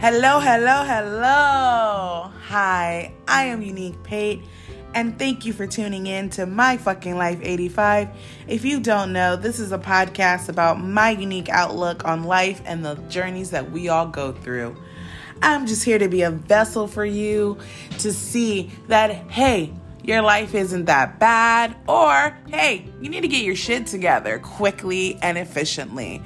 Hello, hello, hello. Hi, I am Unique Pate, and thank you for tuning in to My Fucking Life 85. If you don't know, this is a podcast about my unique outlook on life and the journeys that we all go through. I'm just here to be a vessel for you to see that, hey, your life isn't that bad, or hey, you need to get your shit together quickly and efficiently.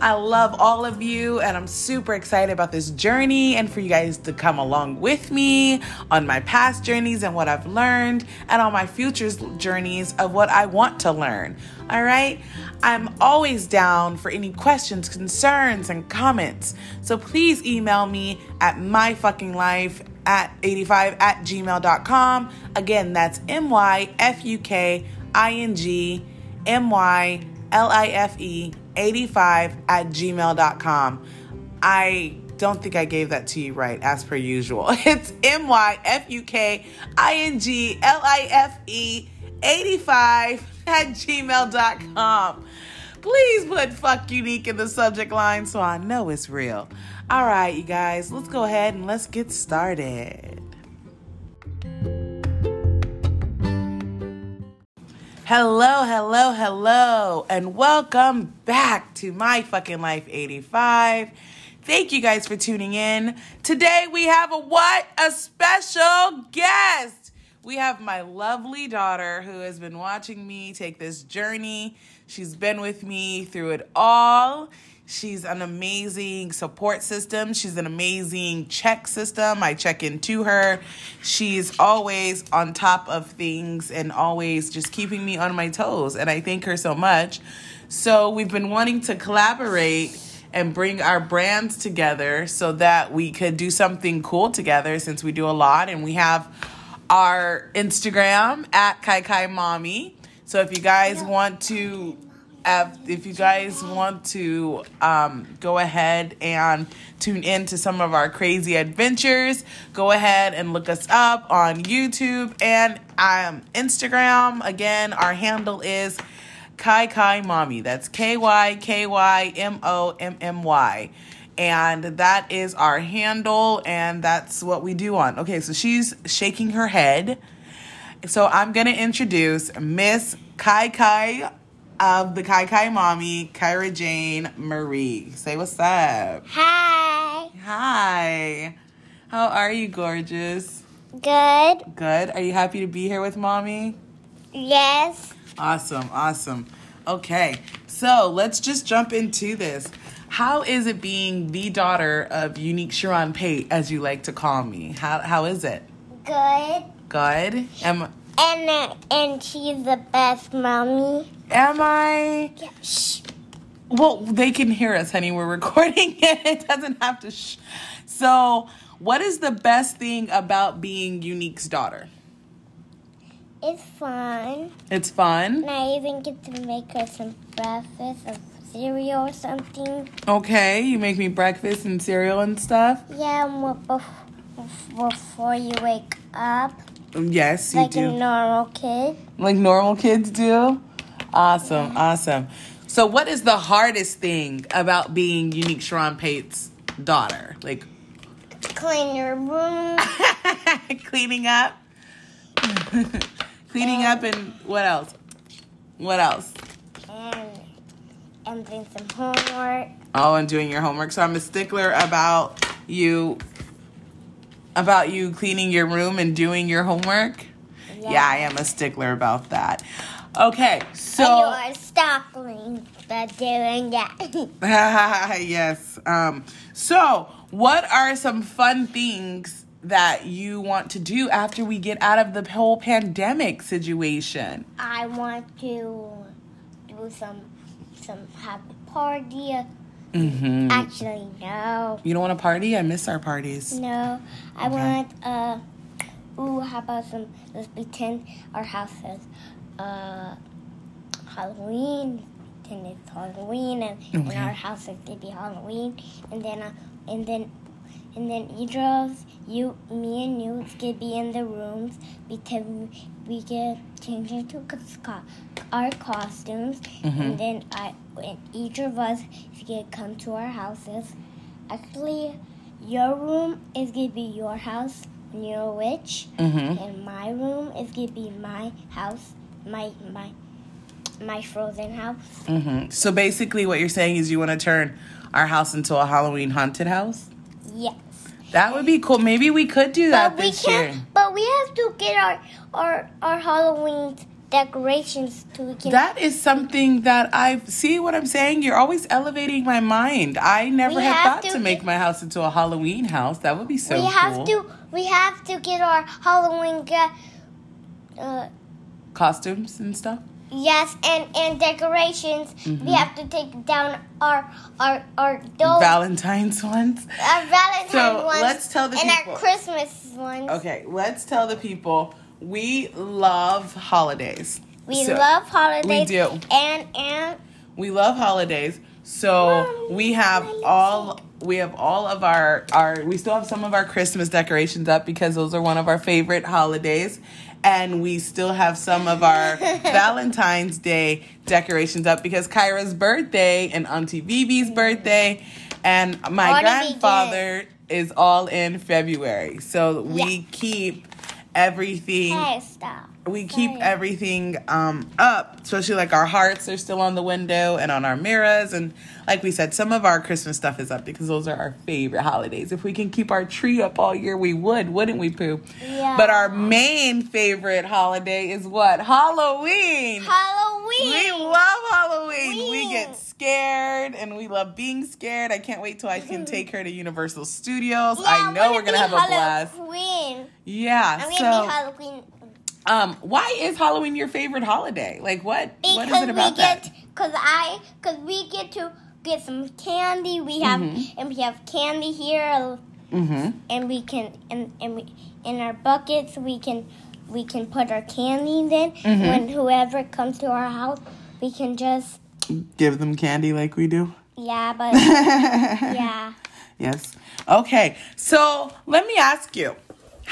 I love all of you, and I'm super excited about this journey and for you guys to come along with me on my past journeys and what I've learned, and on my future journeys of what I want to learn. All right? I'm always down for any questions, concerns, and comments. So please email me at myfuckinglife at 85 at gmail.com. Again, that's M Y F U K I N G M Y L I F E 85 at gmail.com. I don't think I gave that to you right, as per usual. It's M Y F U K I N G L I F E 85 at gmail.com. Please put fuck unique in the subject line so I know it's real. All right, you guys, let's go ahead and let's get started. Hello, hello, hello, and welcome back to My Fucking Life 85. Thank you guys for tuning in. Today we have a what? A special guest. We have my lovely daughter who has been watching me take this journey. She's been with me through it all. She's an amazing support system. She's an amazing check system. I check into her. She's always on top of things and always just keeping me on my toes. And I thank her so much. So, we've been wanting to collaborate and bring our brands together so that we could do something cool together since we do a lot. And we have our Instagram at KyKy Mommy. So, if you guys want to if you guys want to um, go ahead and tune in to some of our crazy adventures, go ahead and look us up on YouTube and um, Instagram. Again, our handle is KyKy Mommy. That's K Y K Y M O M M Y. And that is our handle, and that's what we do on. Okay, so she's shaking her head. So I'm going to introduce Miss KyKy of the KyKy Mommy, Kyra Jane Marie. Say what's up. Hi. Hi. How are you, gorgeous? Good. Good. Are you happy to be here with mommy? Yes. Awesome. Awesome. Okay. So let's just jump into this. How is it being the daughter of Unique Sharon Pate, as you like to call me? How, how is it? Good. Good. Am, And and she's the best mommy. Am I? Shh. Well, they can hear us, honey. We're recording it. It doesn't have to. Sh- so, what is the best thing about being Unique's daughter? It's fun. It's fun. And I even get to make her some breakfast or cereal or something. Okay, you make me breakfast and cereal and stuff. Yeah, and what bef- before you wake up, Yes, you like a do. normal kid. Like normal kids do. Awesome, awesome. So, what is the hardest thing about being Unique Sharon Pate's daughter? Like Clean your room. cleaning up, cleaning up, and what else? What else? and and doing some homework. Oh, and doing your homework. So I'm a stickler about you about you cleaning your room and doing your homework. Yeah, I am a stickler about that. Okay, And so you're stopping the doing that. yes. Um so what are some fun things that you want to do after we get out of the whole pandemic situation? I want to do some some a party. Mhm. Actually, no, You don't want to party? I miss our parties. no. I Okay. want uh, ooh, how about some? Let's pretend our house is uh Halloween. And it's Halloween, and, Okay. our house is gonna be Halloween, and then uh, and then. And then each of us, you, me, and you, it's gonna be in the rooms because we get changed into our costumes, Mhm. and then I, and each of us is gonna come to our houses. Actually, your room is gonna be your house and you're a witch, Mm-hmm. and my room is gonna be my house, my my my frozen house. Mm-hmm. So basically, what you're saying is you want to turn our house into a Halloween haunted house. Yes. That would be cool. Maybe we could do that But we this year. can't. But we have to get our our our Halloween decorations to. That is something that I see what I'm saying. You're always elevating my mind. I never We had have thought to, to make my house into a Halloween house. That would be so we have to. We have to get our Halloween. Uh, Costumes and stuff. yes, and and decorations. Mm-hmm. We have to take down our our our dolls. Valentine's ones. our Valentine's So, ones. let's tell the and people. our Christmas ones. Okay, let's tell the people we love holidays. We So- love holidays. We do. And and We love holidays. So we have all we have all of our our we still have some of our Christmas decorations up because those are one of our favorite holidays. And we still have some of our Valentine's Day decorations up because Kyra's birthday and Auntie Vivi's birthday and my grandfather is all in February. So we Yeah. keep everything hey. We keep everything um up especially like our hearts are still on the window and on our mirrors and like we said some of our christmas stuff is up because those are our favorite holidays if we can keep our tree up all year we would wouldn't we poo Yeah. but our main favorite holiday is what halloween Halloween. we love Halloween. We get scared and we love being scared. I can't wait till I can take her to Universal Studios. Yeah, I know we're gonna be have a blast. Halloween. Yeah. I'm so gonna be Halloween um, why is Halloween your favorite holiday? Like, what? what is because it we about get that? because I because we get to get some candy. We have Mm-hmm. and we have candy here, Mm-hmm. and we can and and we in our buckets we can we can put our candy in. Mm-hmm. When whoever comes to our house, we can just Give them candy like we do. yeah, but yeah. Yes. Okay. So let me ask you,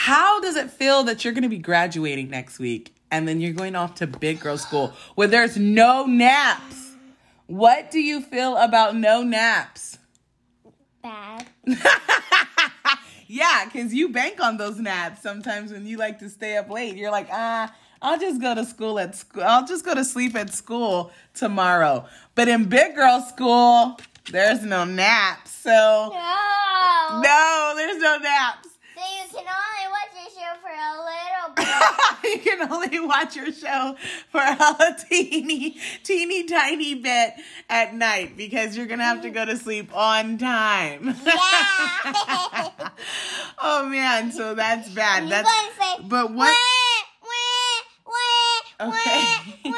how does it feel that you're going to be graduating next week and then you're going off to big girl school where there's no naps? What do you feel about no naps? Bad. Yeah, because you bank on those naps sometimes when you like to stay up late. You're like, ah, I'll just go to school at school. I'll just go to sleep at school tomorrow. But in big girl school, there's no naps. So, No. no, there's no naps. So you can only watch the show for a little bit. you can only watch your show for a teeny, teeny, tiny bit at night because you're gonna have to go to sleep on time. Yeah. oh man, so that's bad. You That's say, but what? "Wah, wah, wah, Okay. wah, wah."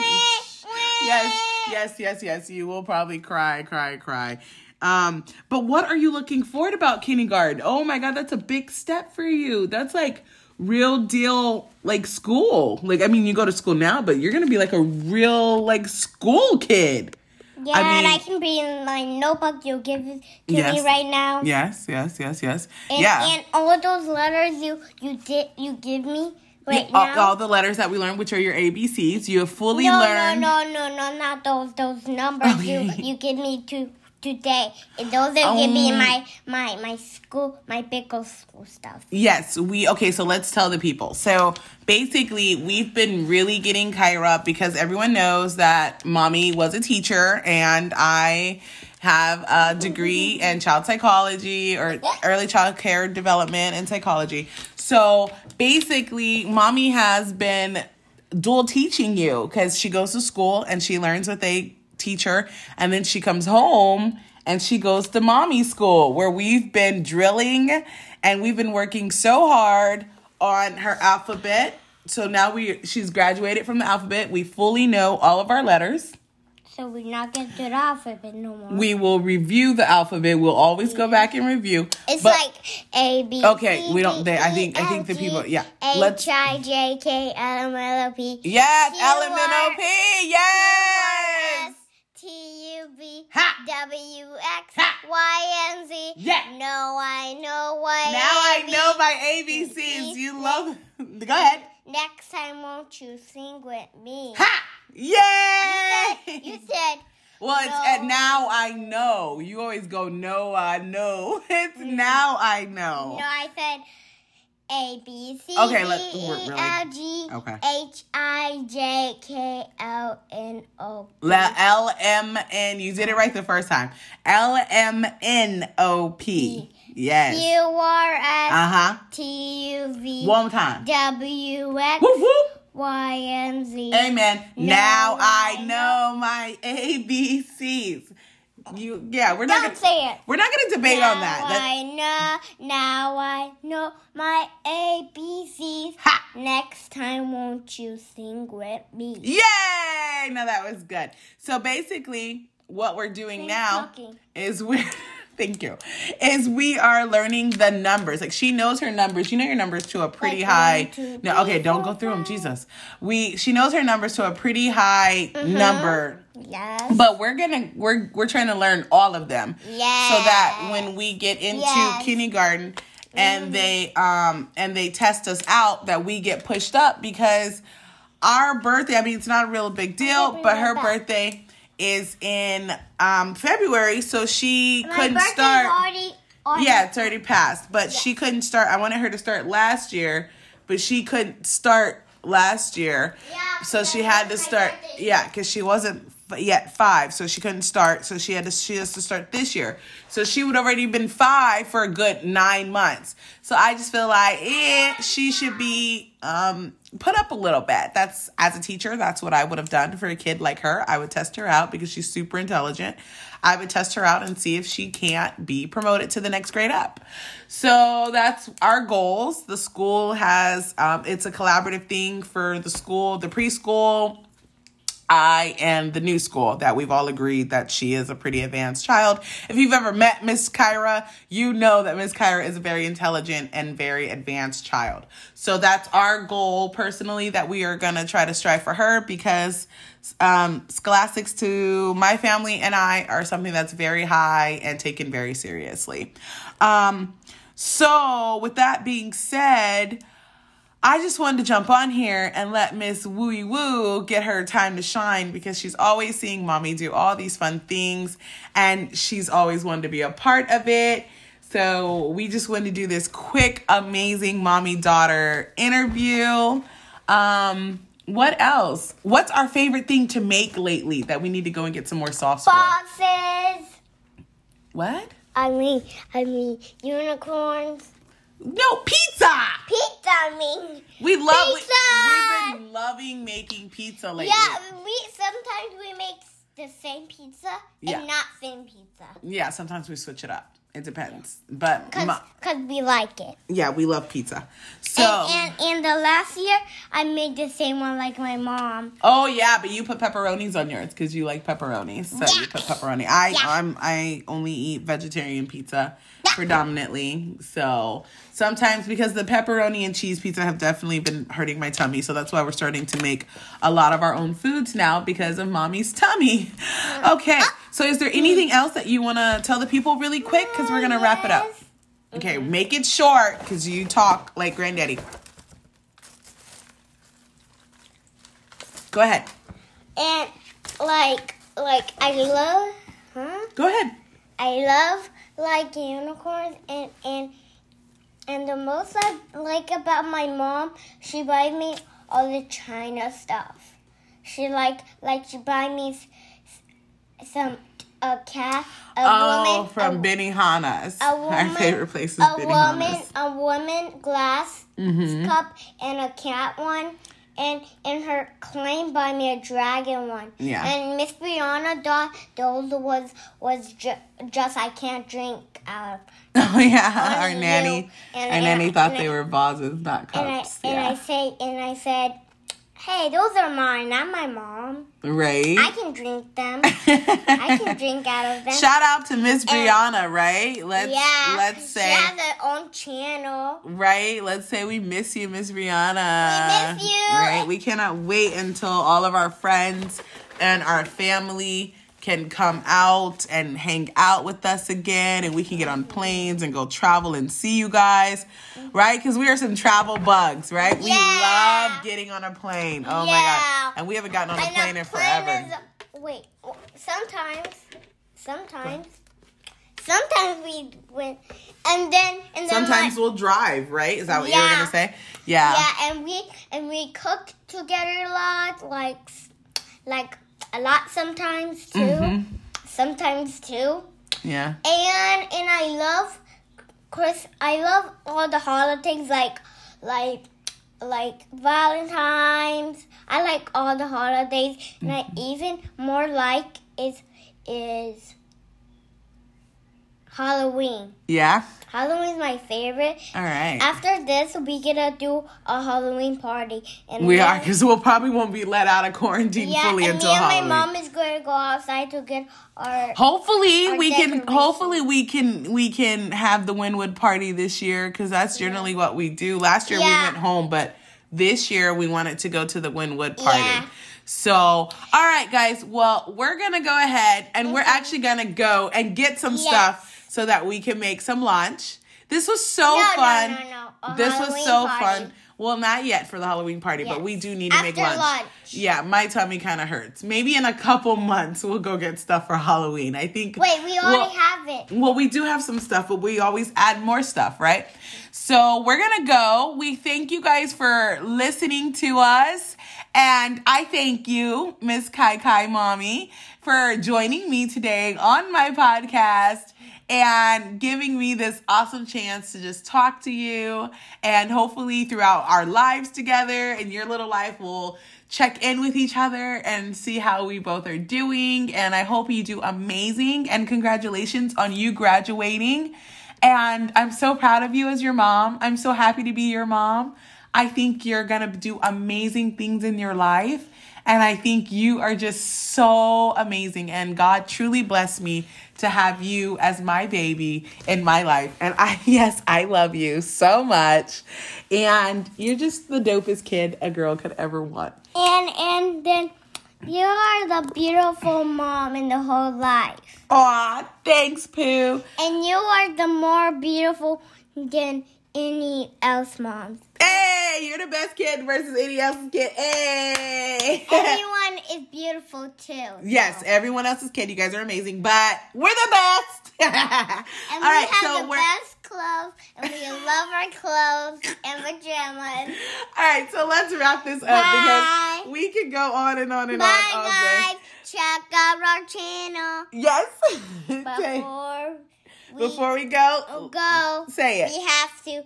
yes, yes, yes, yes. You will probably cry, cry, cry. Um, but what are you looking forward about kindergarten? Oh my god, that's a big step for you. That's like real deal like school. Like I mean you go to school now, but you're gonna be like a real like school kid. Yeah, I and I can be in my notebook you give to Yes. me right now. Yes, yes, yes, yes. And, yeah. and all of those letters you you did you give me right all, now. all the letters that we learned, which are your ABCs, you have fully no, learned. no, no, no, no, not those those numbers you you give me to today. And those are give me Oh. my my my school my big girl school stuff. Yes, we okay, so let's tell the people. So basically, we've been really getting Kyra up because everyone knows that mommy was a teacher and I have a degree in child psychology or early child care development and psychology. So basically, mommy has been dual teaching you because she goes to school and she learns what they teach her, and then she comes home and she goes to mommy school where we've been drilling and we've been working so hard on her alphabet. So now we she's graduated from the alphabet. We fully know all of our letters. So we're not gonna do the alphabet no more. We will review the alphabet. We'll always go back and review. It's But- like A B. Okay, we don't- they- I think- I think the people- yeah, H let's- I J K L M N O P. yes, L M N O P. Yes. T U V Ha. W X Ha. Y and Z. Yeah. No, I know why. Now I know my ABCs. You love. Go ahead. Next time, won't you sing with me? Ha! Yay! You said, Well, it's at now I know. You always go no, I know. It's mm. now I know. No, I said A B C Okay, let- D, we're E, really- L, G Okay. H I J K L N O. La L M N. You did it right the first time. L M N O P. Yes. U R S Uh huh. T U V One time. W X Whoop whoop. Y and Z. Amen. Now I I know my ABCs. You yeah, we're not Don't gonna say it. we're not gonna debate now on that. That- I know. Now I know my ABCs. Ha! Next time, won't you sing with me? Yay! Now that was good. So basically, what we're doing now talking. is we thank you is we are learning the numbers. Like she knows her numbers. You know your numbers to a pretty high. no, okay, don't go through them. Jesus, we she knows her numbers to a pretty high Mm-hmm. number. Yes. But we're gonna we're we're trying to learn all of them. Yes. So that when we get into Yes. Mm-hmm. kindergarten and they um and they test us out that we get pushed up because our birthday, I mean it's not a real big deal, but her back. birthday is in um February, so she my couldn't start already. already yeah, it's already passed. But she couldn't start. I wanted her to start last year, but she couldn't start last year. Yeah, So she had to start. Yeah, because she wasn't yet five, so she couldn't start. So she had to. She has to start this year. So she would already been five for a good nine months. So I just feel like eh, she should be um put up a little bit. That's as a teacher, that's what I would have done for a kid like her. I would test her out because she's super intelligent. I would test her out and see if she can't be promoted to the next grade up. So that's our goals. The school has um, it's a collaborative thing for the school, the preschool, I and the new school that we've all agreed that she is a pretty advanced child. If you've ever met Miss Kyra, you know that Miss Kyra is a very intelligent and very advanced child. So that's our goal personally that we are going to try to strive for her because um, scholastics to my family and I are something that's very high and taken very seriously. Um, so with that being said, I just wanted to jump on here and let Miss Wooey Woo get her time to shine because she's always seeing mommy do all these fun things and she's always wanted to be a part of it. So we just wanted to do this quick, amazing mommy daughter interview. Um, what else? What's our favorite thing to make lately that we need to go and get some more sauce for? Boxes. What? I mean, I mean unicorns. No, pizza. Pizza. I mean. We love. We, Pizza! we've been loving making pizza lately. Yeah, we sometimes we make the same pizza Yeah. and not same pizza. Yeah, sometimes we switch it up. It depends. But Cause, ma- 'cause we like it. yeah, we love pizza. So And, and and the last year I made the same one like my mom. Oh yeah, but you put pepperonis on yours because you like pepperonis. So you put pepperoni. I Yeah. I'm I only eat vegetarian pizza predominantly. So sometimes because the pepperoni and cheese pizza have definitely been hurting my tummy. So that's why we're starting to make a lot of our own foods now because of mommy's tummy. Okay. Uh, So is there anything else that you want to tell the people really quick? Because we're gonna wrap it up. Okay, make it short because you talk like granddaddy. Go ahead. And like like I love huh? Go ahead. I love like unicorns and and and the most I like about my mom, she buys me all the China stuff. She like like she buys me some a cat, a oh, woman, from a, Benihana's. a woman, Our favorite place is a woman, Benihana's. a woman glass Mhm. cup, and a cat one. And and her claim by me a dragon one. Yeah. And Miss Brianna thought those was was ju- just I can't drink out of. Oh yeah, our nanny. And- our nanny thought and they I- were vases, not And I cups. and I say and I said, hey, those are mine, not my mom. right. I can drink them. I can drink out of them. Shout out to Miss Brianna, right? Let's yeah. let's say she has her own channel. right. Let's say we miss you, Miss Brianna. We miss you. Right. We cannot wait until all of our friends and our family can come out and hang out with us again and we can get on planes and go travel and see you guys right because we are some travel bugs right we Yeah. love getting on a plane oh my Yeah. god and we haven't gotten on a And plane in plane forever is wait. Sometimes, sometimes, sometimes we went, and then and then Sometimes like, we'll drive, right? Is that what you were gonna say? Yeah. yeah, and we and we cook together a lot, like like a lot sometimes too. Mhm. Sometimes too. Yeah. and and I love Chris. I love all the holidays like like like Valentine's. I like all the holidays, and I even more like is is Halloween. Yeah. Halloween's my favorite. All right. After this, we gonna do a Halloween party, and We are because we'll probably won't be let out of quarantine Yeah, fully and until me and Halloween. my mom is going to go outside to get our. Hopefully Our we can. Hopefully we can. We can have the Wynwood party this year because that's generally what we do. Last year we went home, but this year we wanted to go to the Wynwood party. Yeah. So, all right, guys. Well, we're gonna go ahead and we're Mhm. actually gonna go and get some stuff so that we can make some lunch. This was so No, fun. no, no, This was so party. fun. Well, not yet for the Halloween party, but we do need to make lunch. lunch. Yeah, my tummy kind of hurts. Maybe in a couple months we'll go get stuff for Halloween. I think. Wait, we already well, have it. Well, we do have some stuff, but we always add more stuff, right? So we're gonna go. We thank you guys for listening to us, and I thank you, Miss KyKy Mommy, for joining me today on my podcast and giving me this awesome chance to just talk to you. And hopefully, throughout our lives together and your little life, we'll check in with each other and see how we both are doing. And I hope you do amazing. And congratulations on you graduating. And I'm so proud of you as your mom. I'm so happy to be your mom. I think you're going to do amazing things in your life. And I think you are just so amazing. And God truly blessed me to have you as my baby in my life. And I, yes, I love you so much. And you're just the dopest kid a girl could ever want. And and then you are the beautiful mom in the whole life. Aw, thanks, Pooh. And you are the more beautiful than any else moms. Hey, you're the best kid versus any else's kid. Hey. Everyone is beautiful too. yes, everyone else's kid. You guys are amazing, but we're the best. And All we right, have so the we're best clothes, and we love our clothes and pajamas. all right. So let's wrap this up Bye. because we could go on and on and Bye, on all day. Check out our channel Yes. okay. before we Before we go, go. say it. We have to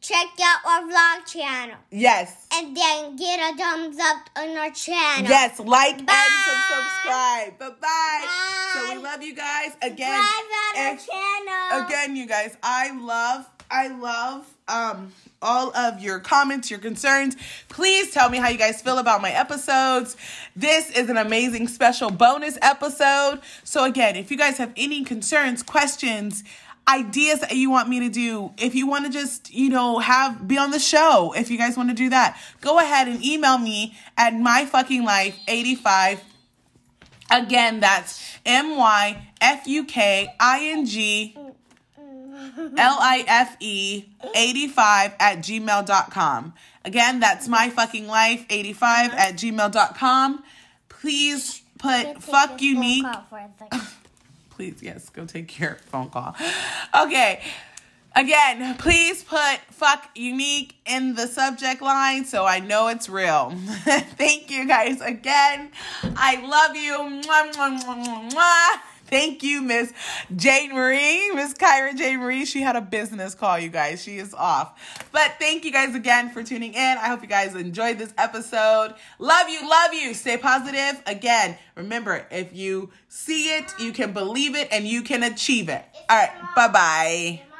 check out our vlog channel Yes. and then get a thumbs up on our channel. Yes, like Bye. and subscribe. Bye bye. So we love you guys again. Subscribe on our channel. again you guys i love i love um all of your comments your concerns please tell me how you guys feel about my episodes this is an amazing special bonus episode so again if you guys have any concerns questions ideas that you want me to do if you want to just you know have be on the show if you guys want to do that go ahead and email me at my fucking life 85. Again, that's M Y F U K I N G L I F E 85 at gmail.com. Again, that's my fucking life 85 at gmail.com. Please put fuck unique. call for a second. Please, yes, go take your phone call. Okay. Again, please put fuck unique in the subject line so I know it's real. Thank you guys again. I love you. Mwah, mwah, mwah. Thank you, Miss Jane Marie, Miss Kyra Jane Marie. She had a business call, you guys. She is off. But thank you guys again for tuning in. I hope you guys enjoyed this episode. Love you, love you. Stay positive. Again, remember, if you see it, you can believe it and you can achieve it. All right, bye bye.